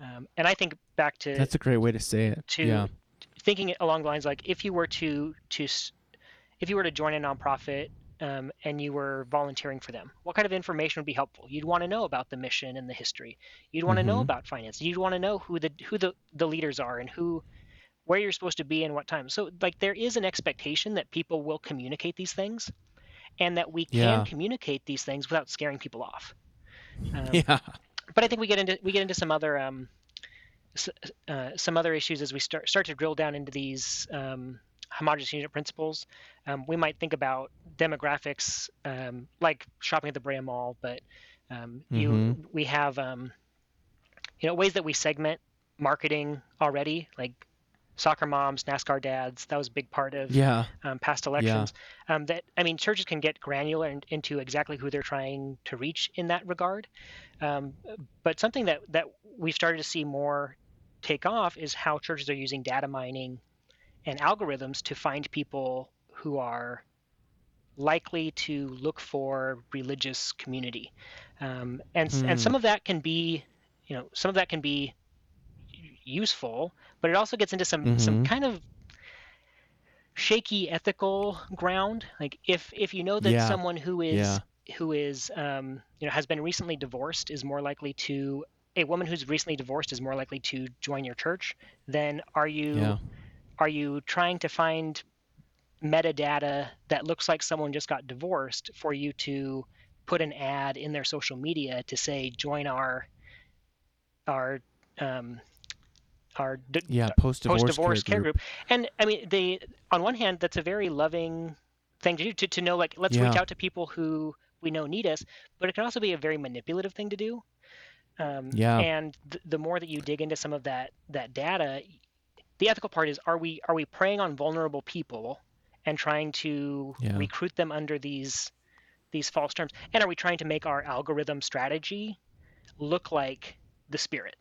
um, and I think back to That's a great way to say it. to yeah. thinking along the lines like if you were to to if you were to join a nonprofit um, and you were volunteering for them, what kind of information would be helpful? You'd want to know about the mission and the history. You'd want to know about finance. You'd want to know who the who the, the leaders are and who where you're supposed to be and what time. So like there is an expectation that people will communicate these things, and that we can Yeah. communicate these things without scaring people off. Um, Yeah. but I think we get into we get into some other um, uh, some other issues as we start start to drill down into these um, homogeneous unit principles. Um, we might think about demographics um, like shopping at the Brea Mall, but um, you Mhm. we have um, you know ways that we segment marketing already, like soccer moms, NASCAR dads. That was a big part of Yeah. um, past elections. Um, that I mean, churches can get granular in, into exactly who they're trying to reach in that regard. Um, but something that that we've started to see more take off is how churches are using data mining and algorithms to find people who are likely to look for religious community, um, and Hmm. and some of that can be, you know, some of that can be useful, but it also gets into some some Mhm. kind of shaky ethical ground. Like if if you know that Yeah. someone who is Yeah. who is um, you know has been recently divorced is more likely to a woman who's recently divorced is more likely to join your church, then are you Yeah. are you trying to find metadata that looks like someone just got divorced for you to put an ad in their social media to say join our our um, our d- Yeah. Post divorce post-divorce care group. And I mean, they on one hand, that's a very loving thing to do to, to know like let's reach out to people who we know need us, but it can also be a very manipulative thing to do. Um, Yeah. And th- the more that you dig into some of that that data, the ethical part is are we are we preying on vulnerable people and trying to Yeah. recruit them under these these false terms, and are we trying to make our algorithm strategy look like the spirit?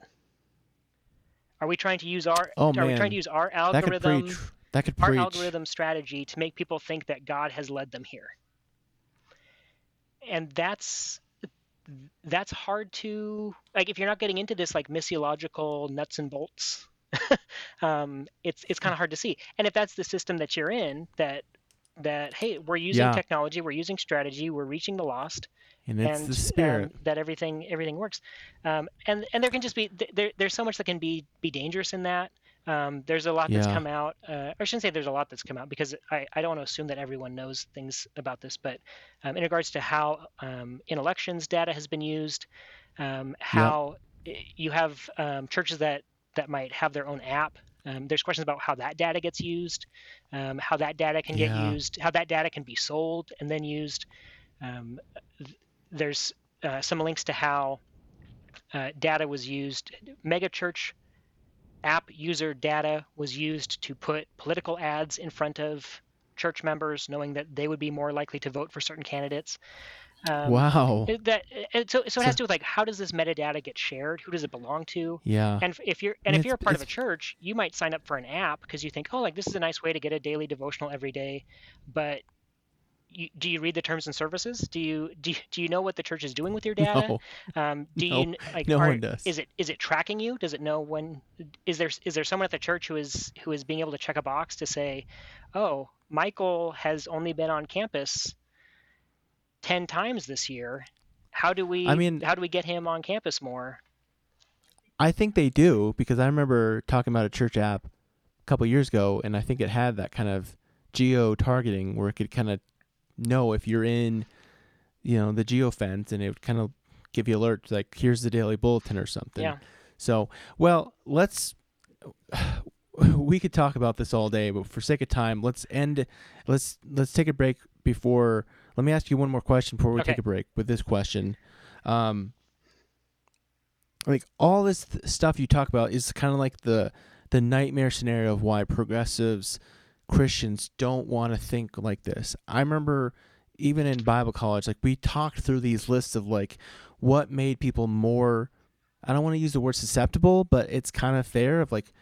Are we trying to use our Oh, are we trying to use our That could algorithm preach. That could our preach. algorithm strategy to make people think that God has led them here? And that's that's hard to like if you're not getting into this like missiological nuts and bolts um, it's it's kind of hard to see and if that's the system that you're in that that hey we're using Yeah. technology we're using strategy we're reaching the lost and it's and the spirit. um, that everything everything works um, and and there can just be there, there's so much that can be be dangerous in that um, there's a lot that's Yeah. come out uh, i shouldn't say there's a lot that's come out because i, I don't want to assume that everyone knows things about this but um, in regards to how um, in elections data has been used um, how i- you have um, churches that that might have their own app um, there's questions about how that data gets used um, how that data can get Yeah. used how that data can be sold and then used um, th- there's uh, some links to how uh, data was used. Megachurch app user data was used to put political ads in front of church members, knowing that they would be more likely to vote for certain candidates. Um, wow. That so, so it has to do with like how does this metadata get shared? Who does it belong to? yeah. And if you're and mean, if you're a part of a church, you might sign up for an app because you think, oh, like this is a nice way to get a daily devotional every day. But you, do you read the terms and services? Do you do you, do you know what the church is doing with your data? No. Um, do No, you like no are- one does. Is it is it tracking you? Does it know when? Is there is there someone at the church who is who is being able to check a box to say, oh, Michael has only been on campus ten times this year. How do we? I mean- how do we get him on campus more? I think they do because I remember talking about a church app a couple years ago, and I think it had that kind of geo targeting where it could kind of know if you're in, you know, the geo fence, and it would kind of give you alerts like here's the daily bulletin or something. Yeah. So, well, let's. We could talk about this all day, but for sake of time, let's end. Let's let's take a break before. Let me ask you one more question before we Okay. take a break with this question. Um, like all this th- stuff you talk about is kind of like the the nightmare scenario of why progressives Christians don't want to think like this. I remember even in Bible college like we talked through these lists of like what made people more I don't want to use the word susceptible, but it's kind of fair of like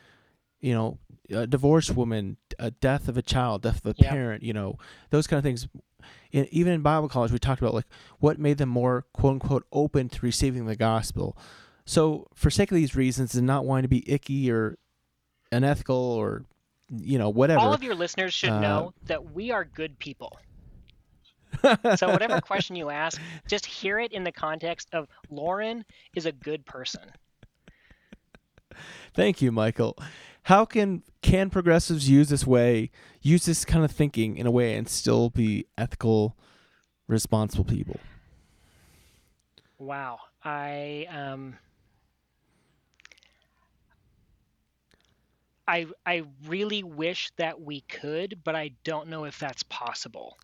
you know, a divorced woman, a death of a child, death of a Yeah. parent, you know, those kind of things. In, even in Bible college, we talked about like what made them more quote unquote open to receiving the gospel. So, for sake of these reasons, and not wanting to be icky or unethical or you know whatever, All of your listeners should Uh, know that we are good people. so whatever question you ask, just hear it in the context of Lauren is a good person. Thank you, Michael. How can can progressives use this way, use this kind of thinking in a way, and still be ethical, responsible people? Wow, I um, I I really wish that we could, but I don't know if that's possible.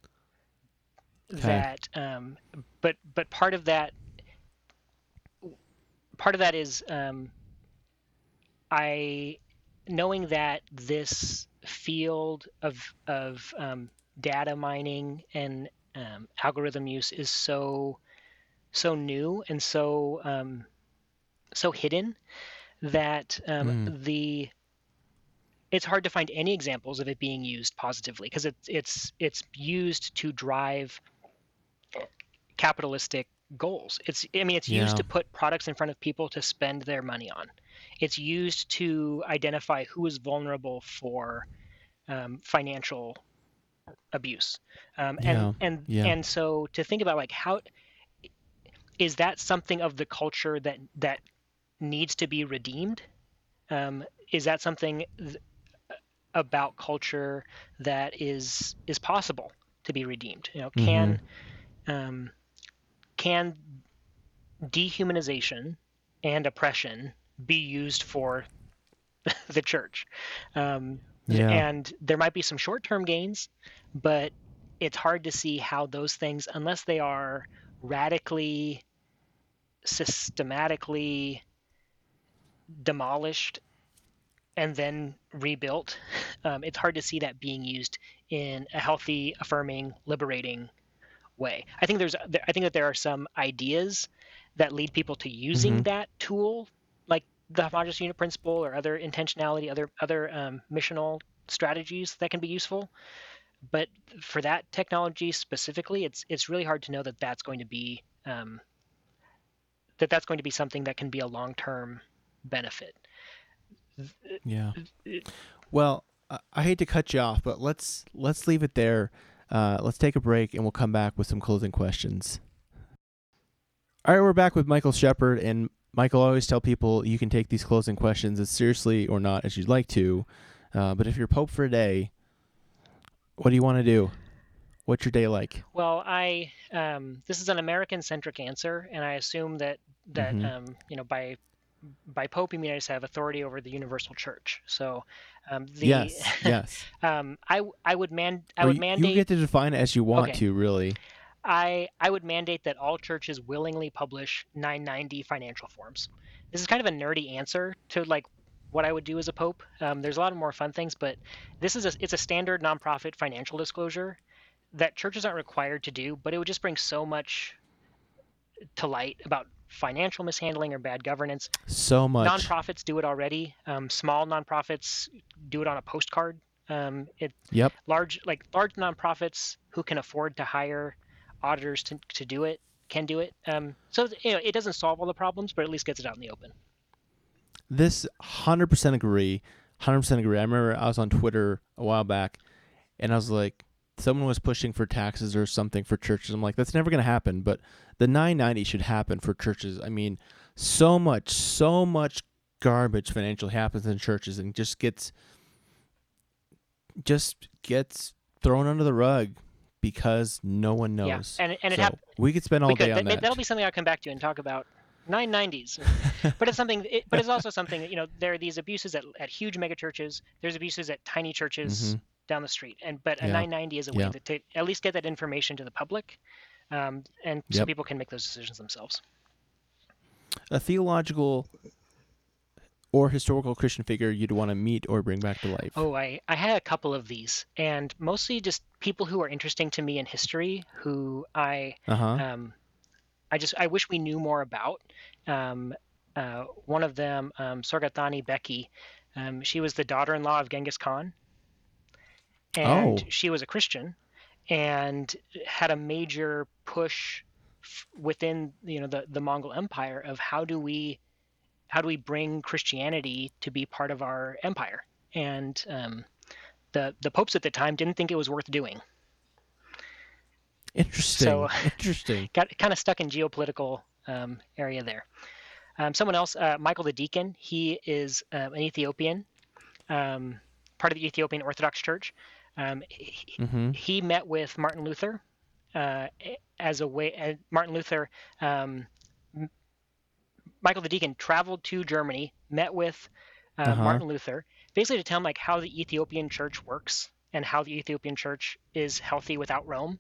Okay. That um, but but part of that part of that is um, I knowing that this field of of um, data mining and um, algorithm use is so so new and so um, so hidden that um, Mm. the it's hard to find any examples of it being used positively because it's it's it's used to drive capitalistic goals. It's I mean it's used Yeah. to put products in front of people to spend their money on. It's used to identify who is vulnerable for um, financial abuse. Um, and Yeah, and yeah. and so to think about like how is that something of the culture that that needs to be redeemed? Um, is that something th- about culture that is is possible to be redeemed? You know, can um, can dehumanization and oppression be used for the church? Um, Yeah. and there might be some short-term gains, but it's hard to see how those things, unless they are radically, systematically demolished and then rebuilt, um, it's hard to see that being used in a healthy, affirming, liberating way. I think there's, I think that there are some ideas that lead people to using Mhm. that tool, like the homogeneous unit principle or other intentionality, other other um, missional strategies that can be useful. But for that technology specifically, it's it's really hard to know that that's going to be um, that that's going to be something that can be a long term benefit. Yeah. Well, I, I hate to cut you off, but let's let's leave it there. Uh, let's take a break, and we'll come back with some closing questions. All right, we're back with Michael Shepard, and Michael I always tell people you can take these closing questions as seriously or not as you'd like to. Uh, but if you're Pope for a day, what do you want to do? What's your day like? Well, I um, this is an American centric answer, and I assume that that Mhm. um, you know by by Pope you mean I just have authority over the universal church. So um, the yes, yes. um, I I would man I Or would you, mandate you get to define it as you want Okay. to, really. I I would mandate that all churches willingly publish 990 financial forms. This is kind of a nerdy answer to like what I would do as a pope. Um, there's a lot of more fun things, but this is a it's a standard nonprofit financial disclosure that churches aren't required to do, but it would just bring so much to light about financial mishandling or bad governance. So much. Nonprofits do it already. Um, small nonprofits do it on a postcard. Um, it Yep. large like large nonprofits who can afford to hire auditors to, to do it can do it. Um, so you know it doesn't solve all the problems, but at least gets it out in the open. This 100% agree. 100% agree. I remember I was on Twitter a while back and I was like, someone was pushing for taxes or something for churches. I'm like, that's never going to happen. But the 990 should happen for churches. I mean, so much, so much garbage financially happens in churches and just gets, just gets thrown under the rug because no one knows. Yeah, and and it So hap- we could spend all could, day on that, that. That'll be something I'll come back to and talk about. 990s, but it's something. It, but it's also something. that, You know, there are these abuses at, at huge megachurches. There's abuses at tiny churches Mhm. Down the street, and but a Yeah. 990 is a way Yeah. to, to at least get that information to the public, um, and so Yep. people can make those decisions themselves. a theological or historical Christian figure you'd want to meet or bring back to life. Oh, I, I had a couple of these, and mostly just people who are interesting to me in history, who I Uh huh. um, I just I wish we knew more about. Um, uh, one of them, um, Sorghaghtani Beki, um, she was the daughter-in-law of Genghis Khan, and Oh. she was a Christian, and had a major push f- within you know the the Mongol Empire of how do we how do we bring Christianity to be part of our empire, and um, the the popes at the time didn't think it was worth doing. Interesting. So- Interesting. got kind of stuck in geopolitical um, area there. Um, someone else, uh, Michael the Deacon, he is um, an Ethiopian, um, part of the Ethiopian Orthodox Church. Um, he, Mm-hmm. he met with Martin Luther uh, as a way. Uh, Martin Luther, um, M- Michael the Deacon traveled to Germany, met with uh, Uh-huh. Martin Luther, basically to tell him like how the Ethiopian Church works and how the Ethiopian Church is healthy without Rome,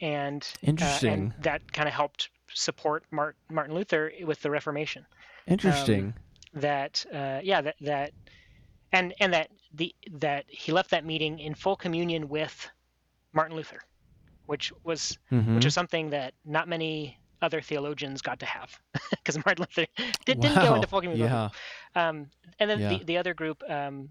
and uh, Interesting. and that kind of helped support Mart- Martin Luther with the Reformation Interesting. that uh, yeah that that and and that the that he left that meeting in full communion with Martin Luther, which was mm-hmm. which was something that not many other theologians got to have because Martin Luther did, didn't go into full communion. with Yeah. him. Um, and then Yeah. the, the other group um,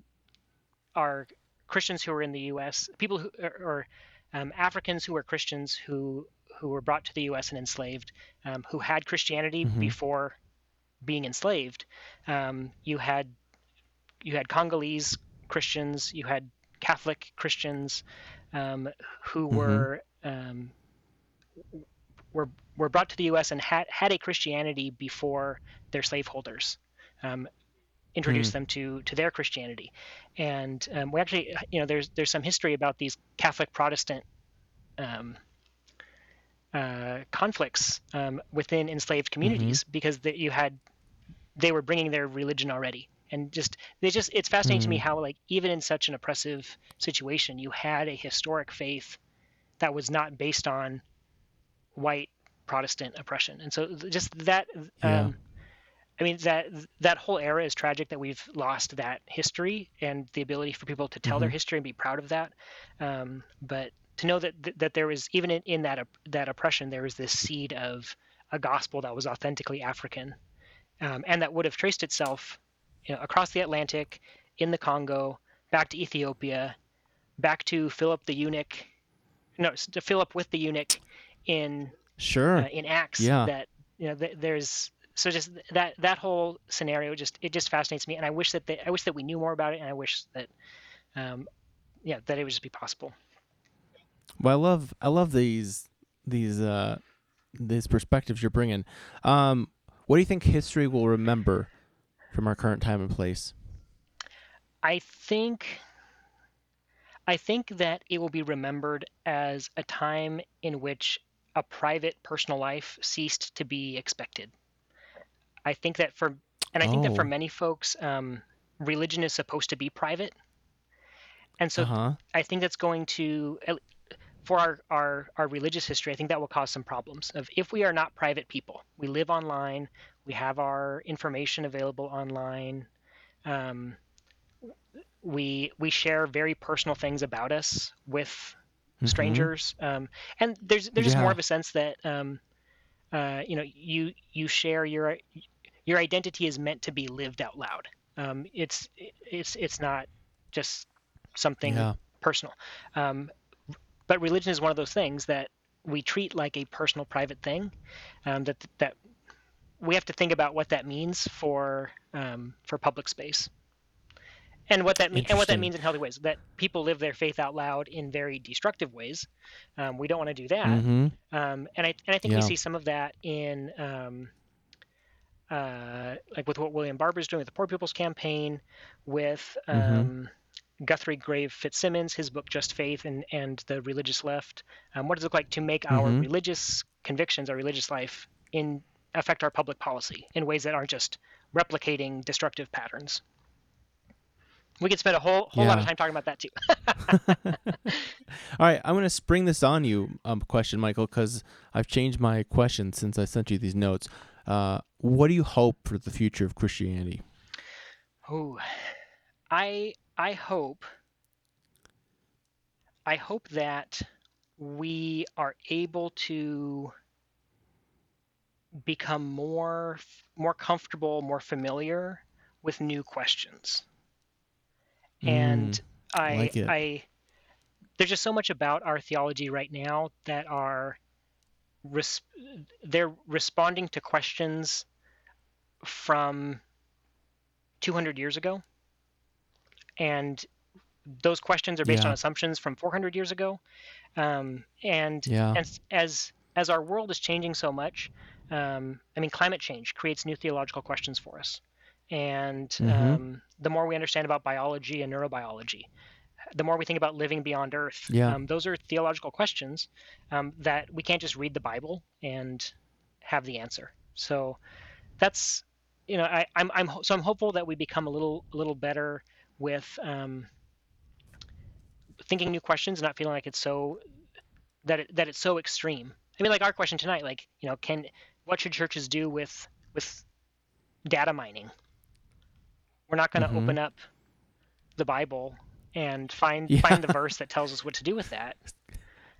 are Christians who were in the U.S. People who or, or um, Africans who were Christians who who were brought to the U.S. and enslaved, um, who had Christianity Mhm. before being enslaved. Um, you had you had Congolese Christians, you had Catholic Christians um, who Mhm. were um, were were brought to the U.S. and had had a Christianity before their slaveholders um, introduced them to to their Christianity, and um, we actually you know there's there's some history about these Catholic Protestant um, uh, conflicts um, within enslaved communities because that you had they were bringing their religion already and just they just it's fascinating to me Mm. how like even in such an oppressive situation you had a historic faith that was not based on white protestant oppression and so just that Yeah. um i mean that that whole era is tragic that we've lost that history and the ability for people to tell their Mhm. history and be proud of that um but to know that that there was even in, in that that oppression there was this seed of a gospel that was authentically african um, and that would have traced itself you know, across the Atlantic, in the Congo, back to Ethiopia, back to Philip the eunuch, no, to Philip with the eunuch in Sure. uh, in Acts. Yeah. That you know, th- there's so just that that whole scenario just it just fascinates me, and I wish that they, I wish that we knew more about it, and I wish that, um, yeah, that it would just be possible. Well, I love I love these these uh these perspectives you're bringing. Um, what do you think history will remember from our current time and place? I think I think that it will be remembered as a time in which a private personal life ceased to be expected. I think that for and I think that for Oh. many folks, um, religion is supposed to be private, and so uh huh. I think that's going to for our, our our religious history. I think that will cause some problems. Of if we are not private people, we live online, we have our information available online. Um, we we share very personal things about us with strangers, um, and there's there's just more of a sense that um, uh, you know you you share your your identity is meant to be lived out loud. Um, it's it's it's not just something Yeah. personal. Um, but religion is one of those things that we treat like a personal, private thing. Um, that that we have to think about what that means for um, for public space, and what that mean, and what that means in healthy ways. That people live their faith out loud in very destructive ways. Um, we don't want to do that. Mm-hmm. Um, and I and I think Yeah. we see some of that in um, uh, like with what William Barber is doing with the Poor People's Campaign, with um, Mhm. Guthrie Graves-Fitzsimmons, his book Just Faith and and the Religious Left. Um, what does it look like to make our Mhm. religious convictions, our religious life, in affect our public policy in ways that aren't just replicating destructive patterns? We could spend a whole whole lot of time talking about that too. All right, I'm going to spring this on you, um, question, Michael, because I've changed my question since I sent you these notes. Uh, what do you hope for the future of Christianity? Oh, I I hope I hope that we are able to become more more comfortable, more familiar with new questions. And Mm, I like. I there's just so much about our theology right now that are res- they're responding to questions from 200 years ago and those questions are based Yeah. on assumptions from 400 years ago Um, and Yeah. and as as our world is changing so much, um, I mean, climate change creates new theological questions for us, and Mhm. um, the more we understand about biology and neurobiology, the more we think about living beyond Earth. Yeah. Um, those are theological questions um, that we can't just read the Bible and have the answer. So that's you know I, I'm I'm so I'm hopeful that we become a little a little better with um, thinking new questions, not feeling like it's so that it, that it's so extreme. I mean, like our question tonight, like you know, can what should churches do with with data mining? We're not going to Mhm. open up the Bible and find Yeah. find the verse that tells us what to do with that.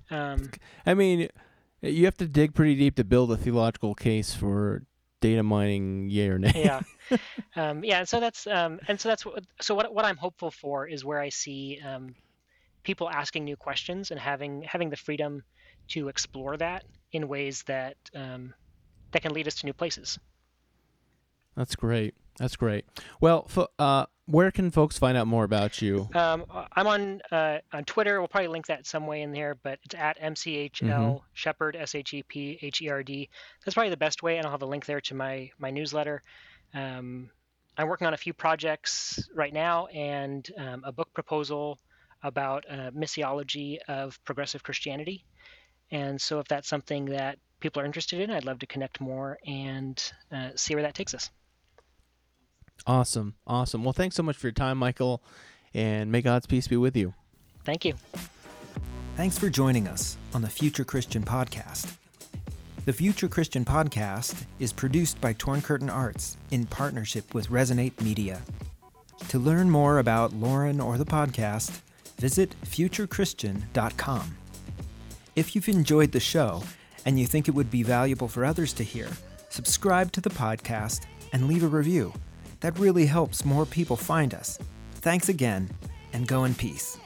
Um, I mean, you have to dig pretty deep to build a theological case for data mining, yay or nay. yeah, um, yeah. And so that's um, and so that's what so what what I'm hopeful for is where I see um, people asking new questions and having having the freedom to explore that in ways that um, that can lead us to new places. That's great. That's great. Well, for, uh, where can folks find out more about you? Um, I'm on uh, on Twitter. We'll probably link that some way in there, but it's at mchl Mhm. shepherd s h e p h e r d. That's probably the best way, and I'll have a link there to my my newsletter. Um, I'm working on a few projects right now, and um, a book proposal about uh, missiology of progressive Christianity. And so, if that's something that people are interested in, I'd love to connect more and uh, see where that takes us. Awesome. Awesome. Well, thanks so much for your time, Michael, and may God's peace be with you. Thank you. Thanks for joining us on the Future Christian Podcast. The Future Christian Podcast is produced by Torn Curtain Arts in partnership with Resonate Media. To learn more about Lauren or the podcast, visit futurechristian.com. If you've enjoyed the show and you think it would be valuable for others to hear, subscribe to the podcast and leave a review. That really helps more people find us. Thanks again, and go in peace.